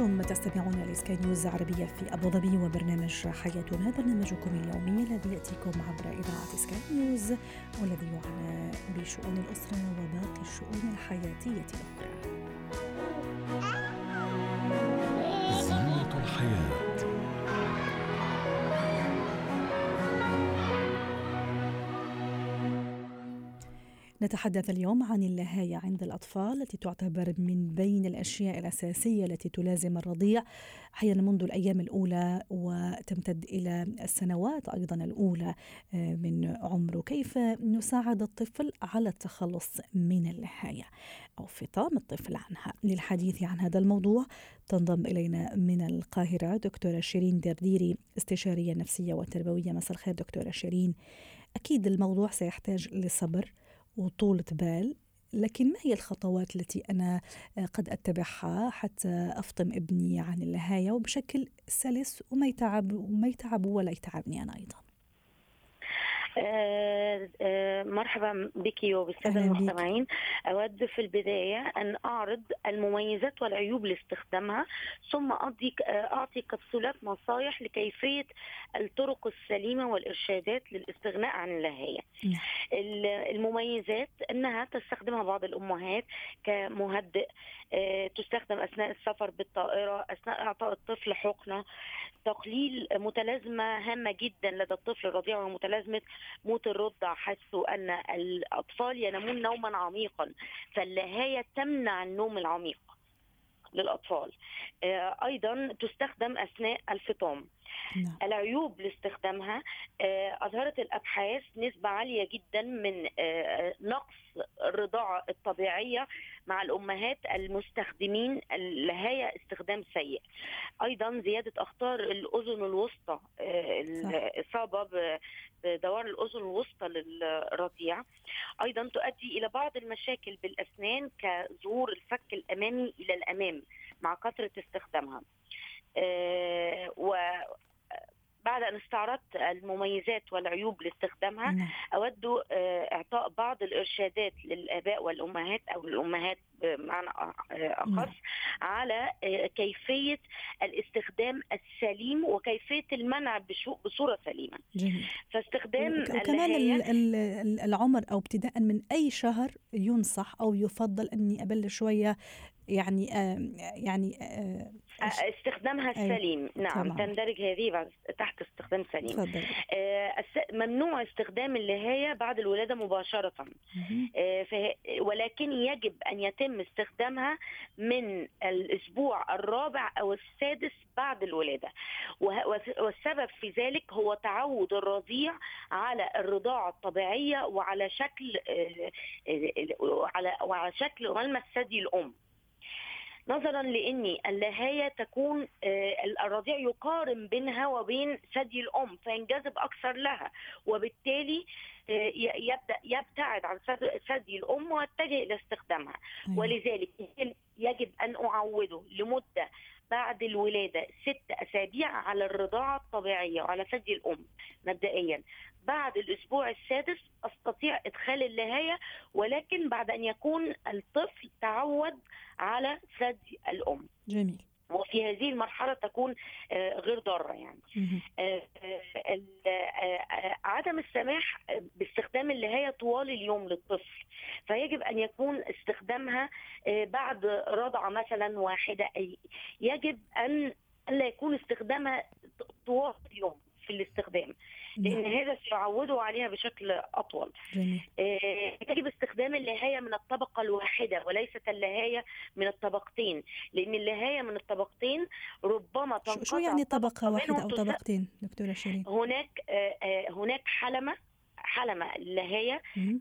أنتم تستمعون لسكاي نيوز عربية في أبو ظبي وبرنامج حياتنا برنامجكم اليومي الذي يأتيكم عبر إذاعة سكاي نيوز والذي يعنى بشؤون الأسرة وباقي الشؤون الحياتية الأخرى. زينة الحياة. نتحدث اليوم عن اللهاية عند الأطفال التي تعتبر من بين الأشياء الأساسية التي تلازم الرضيع. أحيانا منذ الأيام الأولى وتمتد إلى السنوات أيضا الأولى آه، من عمره. كيف نساعد الطفل على التخلص من اللهاية أو فطام الطفل عنها. للحديث عن هذا الموضوع تنضم إلينا من القاهرة دكتورة شيرين درديري استشارية نفسية وتربوية. مساء الخير دكتورة شيرين. أكيد الموضوع سيحتاج لصبر وطولة بال لكن ما هي الخطوات التي أنا قد أتبعها حتى أفطم ابني عن النهاية وبشكل سلس وما يتعب وما يتعب ولا يتعبني أنا أيضا. آه، آه، مرحبا بك وبالسادة المستمعين. أود في البداية أن أعرض المميزات والعيوب لاستخدامها ثم أعطي أعطي كبسولات نصايح لكيفية الطرق السليمة والإرشادات للاستغناء عن اللهاية نعم. المميزات أنها تستخدمها بعض الأمهات كمهدئ. آه، تستخدم أثناء السفر بالطائرة أثناء إعطاء الطفل حقنة. تقليل متلازمة هامة جدا لدى الطفل الرضيع ومتلازمة موت الرضع حسوا أن الأطفال ينامون نوما عميقا فاللهاية تمنع النوم العميق للأطفال. آه، أيضا تستخدم أثناء الفطام. نعم. العيوب لاستخدامها آه، أظهرت الأبحاث نسبة عالية جدا من آه، نقص الرضاعة الطبيعية مع الأمهات المستخدمين اللي استخدام سيء. أيضا زيادة أخطار الأذن الوسطى آه، الإصابة بدوار الأذن الوسطى للرضيع. أيضا تؤدي إلى بعض المشاكل بالأسنان كظهور الفك الأمامي إلى الأمام مع كثرة استخدامها. بعد أن استعرضت المميزات والعيوب لاستخدامها نعم. أود آه، إعطاء بعض الإرشادات للآباء والأمهات أو الأمهات بمعنى أخص نعم. على آه، كيفية الاستخدام السليم وكيفية المنع بصورة سليمة جميل. فاستخدام وكمان العمر أو ابتداء من أي شهر ينصح أو يفضل أني أبلش شوية يعني آه يعني آه استخدامها السليم نعم طبعا. تندرج هذه تحت استخدام سليم. آه ممنوع استخدام اللهاية بعد الولادة مباشرة. آه ولكن يجب أن يتم استخدامها من الأسبوع الرابع أو السادس بعد الولادة. والسبب في ذلك هو تعود الرضيع على الرضاعة الطبيعية وعلى شكل آه، آه، وعلى وعلى شكل غلمة ثدي الأم. نظرا لأن اللهايه تكون آه، الرضيع يقارن بينها وبين ثدي الأم فينجذب أكثر لها. وبالتالي آه، يبدأ يبتعد عن ثدي الأم ويتجه إلى استخدامها. أيوة. ولذلك يجب أن أعوده لمدة بعد الولادة ست أسابيع على الرضاعة الطبيعية وعلى ثدي الأم مبدئيا. بعد الأسبوع السادس أستطيع إدخال اللهايه ولكن بعد أن يكون الطفل تعود على ثدي الأم. جميل. وفي هذه المرحلة تكون آه، غير ضارة يعني. آه، آه، عدم السماح باستخدام اللهايه طوال اليوم للطفل. فيجب أن يكون استخدامها بعد رضعه مثلا واحدة. يجب أن لا يكون استخدامها طوال اليوم. في الاستخدام لأن. هذا سيعودوا عليها بشكل أطول. آه يجب استخدام اللهايه من الطبقة الواحدة وليست اللهايه من الطبقتين لأن اللهايه من الطبقتين ربما تنقطع شو يعني طبقة واحدة أو طبقتين دكتورة شيرين؟ هناك آه, آه، هناك حلمة حلمة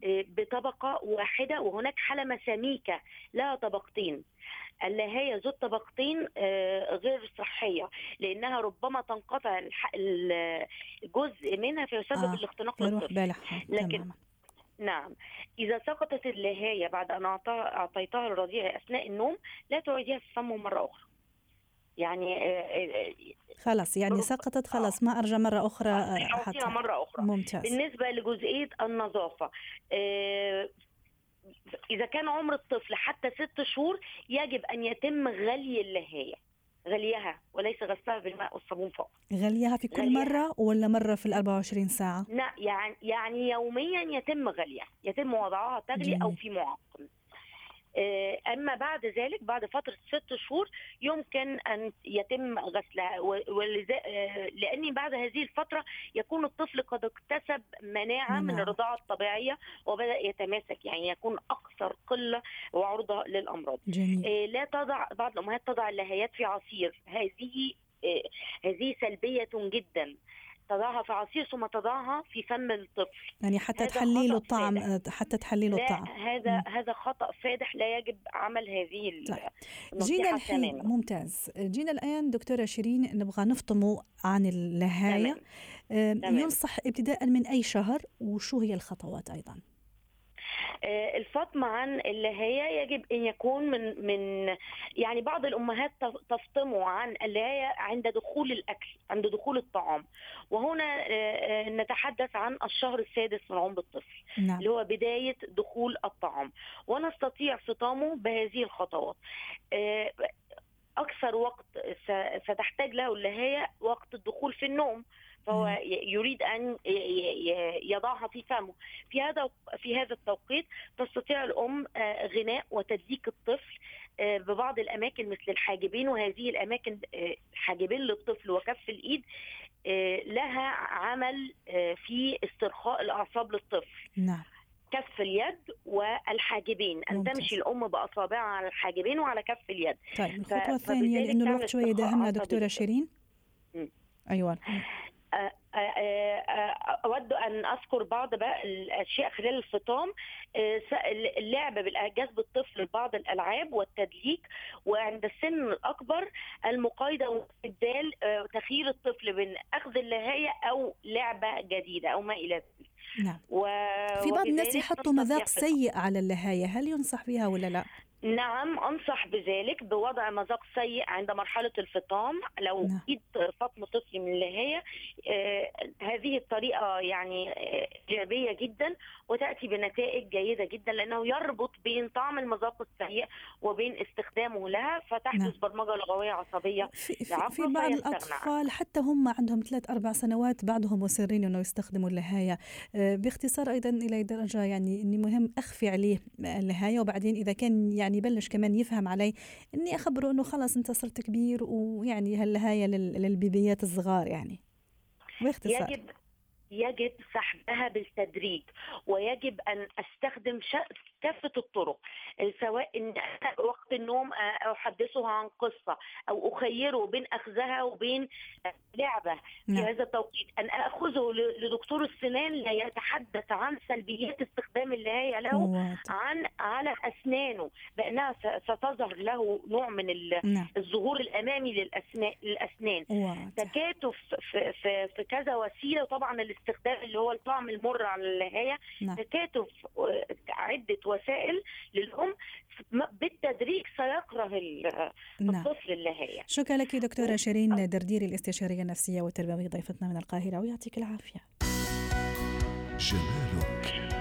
آه، بطبقة واحدة وهناك حلمة سميكة لها طبقتين. اللي ذو الطبقتين آه، غير صحية لأنها ربما تنقطع الجزء منها فيسبب آه. الاختناق للطفل. لكن نعم. إذا سقطت اللهاية بعد أن أعطيتها الرضيع أثناء النوم لا تعيديها في فمه مرة أخرى. يعني خلاص يعني سقطت خلاص ما ارجع مرة أخرى حتى. مرة أخرى. ممتاز. بالنسبة لجزئية النظافة إذا كان عمر الطفل حتى ست شهور يجب أن يتم غلي اللهايه غليها وليس غسلها بالماء والصابون فقط غليها في كل غليها. مرة ولا مرة في ال 24 ساعة؟ لا يعني يعني يوميا يتم غليها يتم وضعها تغلي أو جميل. في معقم أما بعد ذلك بعد فترة ست شهور يمكن أن يتم غسلها. آه، لأن بعد هذه الفترة يكون الطفل قد اكتسب مناعة من. الرضاعة الطبيعية وبدأ يتماسك يعني يكون أكثر قلة وعرضة للأمراض. جميل. آه، لا تضع بعض الأمهات تضع اللهيات في عصير. هذه آه، هذه سلبية جدا. تضعها في عصير ثم تضعها في فم الطفل يعني حتى تحلي له الطعم فادح. حتى تحلي له الطعم هذا مم. هذا خطأ فادح لا يجب عمل هذه طيب. جينا الحين تماماً. ممتاز جينا الآن دكتورة شيرين نبغى نفطموا عن اللهاية تمام. آه، تمام. ينصح ابتداء من أي شهر وشو هي الخطوات أيضا آه، الفطم عن اللهاية يجب أن يكون من من يعني بعض الأمهات تف- تفطموا عن اللهاية عند دخول الأكل عند دخول الطعام. وهنا آه، آه، نتحدث عن الشهر السادس من عمر الطفل نعم. اللي هو بداية دخول الطعام. ونستطيع فطامه بهذه الخطوات. أكثر وقت ستحتاج له اللهاية وقت الدخول في النوم. فهو يريد ي- يضعها في فمه. في هذا في هذا التوقيت تستطيع الأم آه، غناء وتدليك الطفل آه، ببعض الأماكن مثل الحاجبين وهذه الأماكن آه، حاجبين للطفل وكف الإيد آه، لها عمل في استرخاء الأعصاب للطفل. نعم. كف اليد والحاجبين. أن ممتاز. تمشي الأم بأصابعها على الحاجبين وعلى كف اليد. طيب الثانية لأنه تعمل الوقت شوي استرخاء داهمنا للطفل. شيرين. مم. أود أن أذكر بعض بقى الأشياء خلال الفطام آه، اللعب بالأعجاز بالطفل بعض الألعاب والتدليك وعند السن الأكبر المقايضة واستبدال آه، تخيير الطفل بين أخذ اللهايه أو لعبة جديدة أو ما إلى ذلك نعم و... في بعض الناس يحطوا مذاق. سيء على اللهاية هل ينصح بها ولا لا؟ نعم أنصح بذلك بوضع مذاق سيء عند مرحلة الفطام لو نعم. ايد فطم طفلي من اللهايه آه هذه الطريقة يعني آه، إيجابية جدا وتأتي بنتائج جيدة جدا لأنه يربط بين طعم المذاق السيء وبين استخدامه لها فتحدث نعم. برمجه لغويه عصبية في, في, العقل في بعض الأطفال حتى هم عندهم ثلاث أربع سنوات بعضهم مصرين أنه يستخدموا اللهاية آه، باختصار أيضا إلى درجة يعني أني مهم أخفي عليه اللهاية وبعدين إذا كان يعني يبلش كمان يفهم علي أني أخبره أنه خلاص أنت صرت كبير ويعني هاللهاية لل- للبيبيات الصغار يعني. باختصار. يجب يجب سحبها بالتدريج ويجب أن أستخدم كافة الطرق سواء إن وقت النوم آه، أحدثه عن قصة أو أخيره بين أخذها وبين لعبة. في نعم. هذا التوقيت أن آخذه لدكتور السنان ليتحدث عن سلبيات استخدام له واضح. عن على اسنانه بأنها س- ستظهر له نوع من ال- نعم. الظهور الأمامي للأسنان. تكاتف في, في, في كذا وسيلة. وطبعا الاستخدام اللي هو الطعم المر على اللهايه نعم. تكاتف آه، عدة وسائل للأم. بالتدريج سيكره ال- نعم. الطفل اللهايه شكرا لك دكتورة شيرين درديري الاستشارية النفسية والتربوية ضيفتنا من القاهرة. ويعطيك العافية. جمالك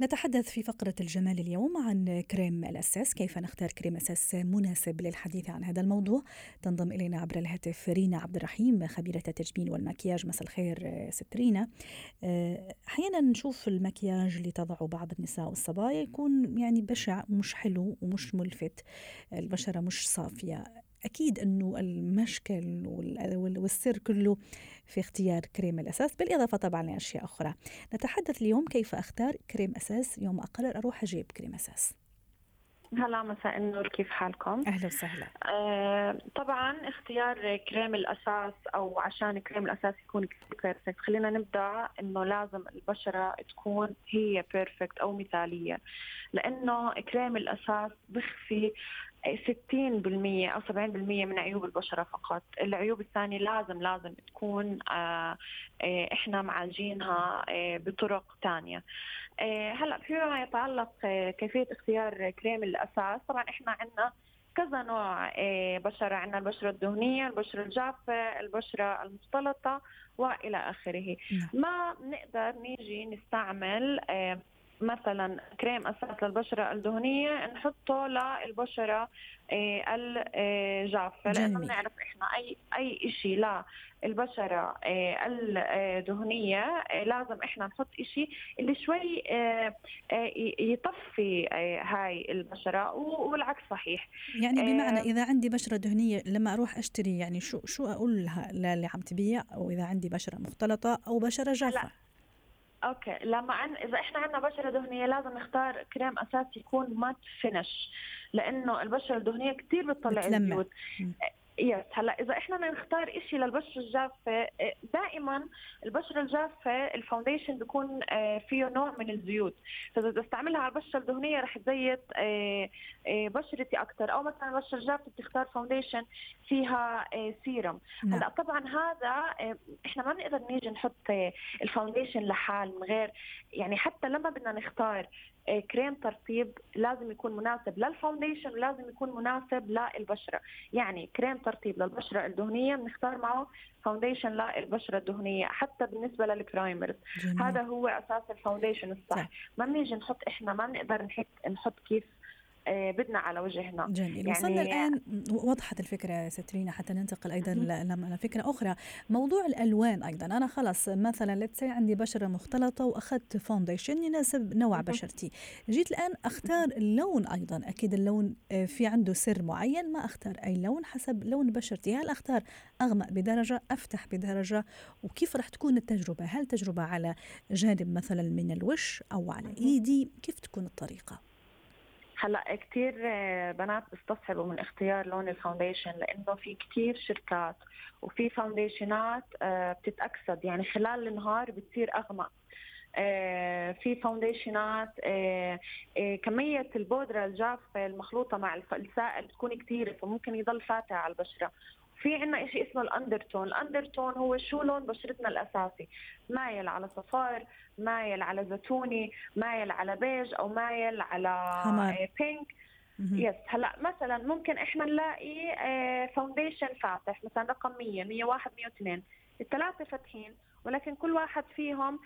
نتحدث في فقرة الجمال اليوم عن كريم الأساس كيف نختار كريم أساس مناسب للحديث عن هذا الموضوع. تنضم إلينا عبر الهاتف رينا عبد الرحيم خبيرة التجميل والمكياج. مساء الخير ست رينا. آه، أحيانا نشوف المكياج اللي تضعه بعض النساء والصبايا يكون يعني بشع مش حلو ومش ملفت. البشرة مش صافية. أكيد أنه المشكل وال- وال- والسر كله في اختيار كريم الأساس بالإضافة طبعا لأشياء أخرى. نتحدث اليوم كيف أختار كريم أساس يوم أقرر أروح أجيب كريم أساس. هلا مساء النور كيف حالكم؟ أهلا وسهلا. آه طبعا اختيار كريم الأساس أو عشان كريم الأساس يكون perfect خلينا نبدأ إنه لازم البشرة تكون هي perfect أو مثالية. لأنه كريم الأساس بخفي 60% أو 70% من عيوب البشرة فقط، العيوب الثانية لازم لازم تكون آه آه إحنا معالجينها آه بطرق ثانية. هلا فيما يتعلق كيفية اختيار كريم الأساس، طبعا إحنا عندنا كذا نوع بشرة عندنا البشرة الدهنية البشرة الجافة البشرة المختلطة وإلى آخره نعم. ما بنقدر نيجي نستعمل مثلا كريم أساس للبشرة الدهنية نحطه للبشرة آه، الجافة. لأنه بنعرف إحنا أي أي شيء للبشرة آه، الدهنية آه، لازم إحنا نحط شيء اللي شوي يطفي هاي البشرة. والعكس صحيح. يعني بمعنى إذا عندي بشرة دهنية لما أروح أشتري يعني شو شو أقول لها اللي عم تبيع؟ أو إذا عندي بشرة مختلطة أو بشرة جافة. لا. okay. لما عن... إذا إحنا عندنا بشرة دهنية لازم نختار كريم أساس يكون matte finish لأنه البشرة الدهنية كثير بتطلع الزيوت. yes هلأ إذا إحنا بدنا نختار شيء للبشره الجافة إيه، دائما البشره الجافة ال foundation بيكون آه، فيه نوع من الزيوت. فإذا بدي أستعملها على البشرة الدهنية رح تزيت آه، آه، بشرتي أكثر أو مثلا البشرة الجافة بتختار foundation فيها سيرم. نعم. هلأ طبعا هذا إحنا ما بنقدر نيجي نحط ال foundation لحال من غير يعني حتى لما بدنا نختار آه، كريم ترطيب لازم يكون مناسب لل foundation ولازم يكون مناسب للبشرة. يعني كريم ترطيب للبشرة الدهنية بنختار معه foundation للبشرة الدهنية حتى بالنسبة لل primers. هذا هو أساس ال foundation الصح. ما بنيجي نحط إحنا ما بنقدر نحط نحط كيف آه، بدنا على وجهنا. جميل. يعني وصلنا الآن وضحت الفكرة ست رينا حتى ننتقل أيضا لفكرة أخرى. موضوع الألوان أيضا. أنا خلص مثلا let's say عندي بشرة مختلطة وأخذت foundation يناسب نوع بشرتي. جيت الآن أختار اللون أيضا. أكيد اللون آه، في عنده سر معين ما أختار أي لون حسب لون بشرتي. هل أختار أغمق بدرجة أفتح بدرجة؟ وكيف رح تكون التجربة؟ هل تجربة على جانب مثلا من الوش أو على إيدي؟ كيف تكون الطريقة؟ هلأ كثير آه، بنات بيستصعبوا من اختيار لون ال foundation لأنه في كثير شركات وفي foundation ات آه، بتتأكسد. يعني خلال النهار بتصير أغمق. آه، في foundation ات كمية البودرة الجافة المخلوطة مع السائل بتكون كثيرة فممكن يضل فاتح على البشرة. في عنا شيء اسمه ال undertone. ال undertone هو شو لون بشرتنا الأساسي؟ مايل على صفار مايل على زيتوني مايل على بيج أو مايل على حمار. pink yes هلأ مثلا ممكن إحنا نلاقي foundation آه، فاتح مثلا رقم 100 101 102 الثلاثه فاتحين ولكن كل واحد فيهم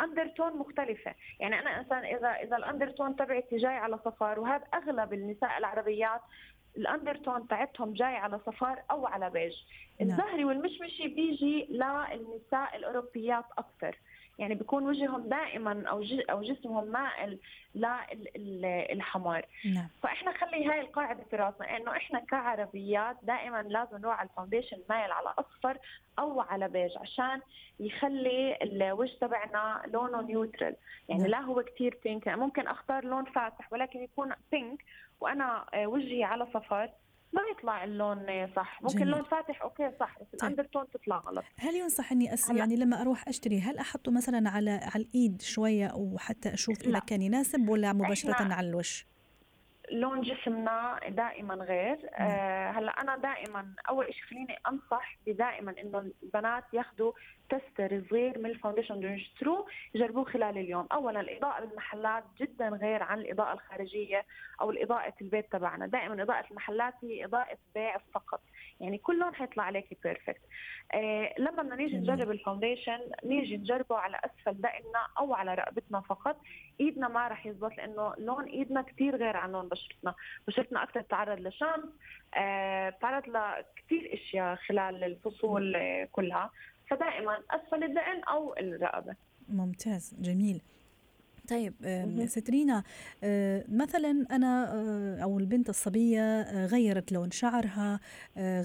undertone آه، مختلفة. يعني أنا إنسان إذا إذا ال undertone تبعتي جاي على صفار وهذا أغلب النساء العربيات ال undertone تاعتهم جاي على صفار أو على بيج نعم. الزهري والمشمشي بيجي للنساء الأوروبيات أكثر يعني بيكون وجههم دائما أو أو جسمهم مائل للحمار نعم. فإحنا خلي هاي القاعدة في راسنا إنه إحنا كعربيات دائما لازم نروح على ال foundation مايل على أصفر أو على بيج عشان يخلي الوجه تبعنا لونه neutral. يعني نعم. لا هو كثير pink ممكن أختار لون فاتح ولكن يكون pink وأنا وجهي على صفار. ما يطلع اللون صح. ممكن جميل. لون فاتح okay صح. بس طيب. ال undertone تطلع غلط. هل ينصح إني أس... يعني لما أروح أشتري هل أحطه مثلا على على الإيد شوية وحتى أشوف إذا كان يناسب ولا مباشرة على الوش؟ لون جسمنا دائما غير. آه هلأ أنا دائما أول شيء خليني أنصح بدائما إنه البنات ياخذوا tester صغير من ال foundation يشتروه يجربوه خلال اليوم. اولا الإضاءة بالمحلات جدا غير عن الإضاءة الخارجية أو الإضاءة البيت تبعنا. دائما إضاءة المحلات هي إضاءة بيع فقط. يعني كل لون حيطلع عليكي perfect آه لما بدنا نيجي نجرب ال foundation نيجي نجربه على أسفل دقننا أو على رقبتنا فقط إيدنا ما راح يزبط لأنه لون إيدنا كثير غير عن لون بشرتنا بشرتنا أكثر بتعرض لشمس آه بتعرض لكثير أشياء خلال الفصول كلها. فدائما أسفل الدقن أو الرقبة. ممتاز جميل. طيب ست رينا آه، مثلا أنا آه، أو البنت الصبية آه، غيرت لون شعرها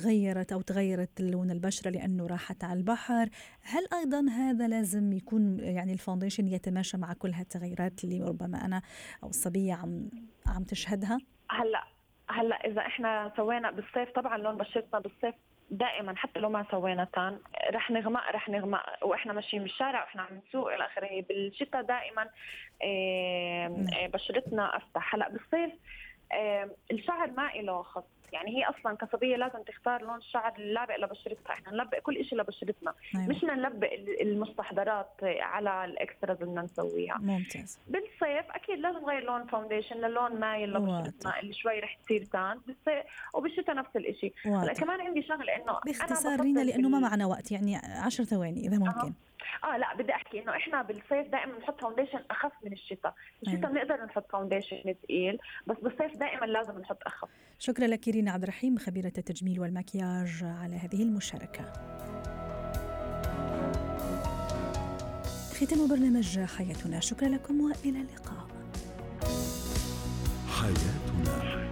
غيرت أو تغيرت لون البشرة لأنه راحت على البحر. هل أيضا هذا لازم يكون يعني ال foundation يتماشى مع كل هالتغيرات اللي ربما أنا أو الصبية عم عم تشهدها؟ هلأ هلأ إذا إحنا سوينا بالصيف طبعا لون بشرتنا بالصيف دائما حتى لو ما سوينا tan رح نغمق رح نغمق. وإحنا ماشيين بالشارع وإحنا عم نسوق إلى آخره. بالشتاء دائما بشرتنا أفتح. هلأ بالصيف الشعر ما له خص. يعني هي أصلا كصبية لازم تختار لون الشعر اللابق لبشرتها. إحنا نلبق كل شيء لبشرتنا. أيوة. مش نلبق المستحضرات على ال extras اللي بدنا نسويها. ممتاز. بالصيف أكيد لازم نغير لون foundation للون مايل لبشرتنا اللي شوي رح تصير tan بالصيف وبالشتاء نفس الشيء كمان عندي شغلة إنه باختصار رينا لأنه ما معنا وقت يعني عشر ثواني إذا ممكن. أه. آه لا بدي أحكي إنه إحنا بالصيف دائما نحط foundation أخف من الشتاء، الشتاء أيوة. بنقدر نحط foundation ثقيل بس بالصيف دائما لازم نحط أخف. شكرا لك رينا عبد الرحيم خبيرة التجميل والمكياج على هذه المشاركة. ختام برنامج حياتنا. شكرا لكم وإلى اللقاء. حياتنا.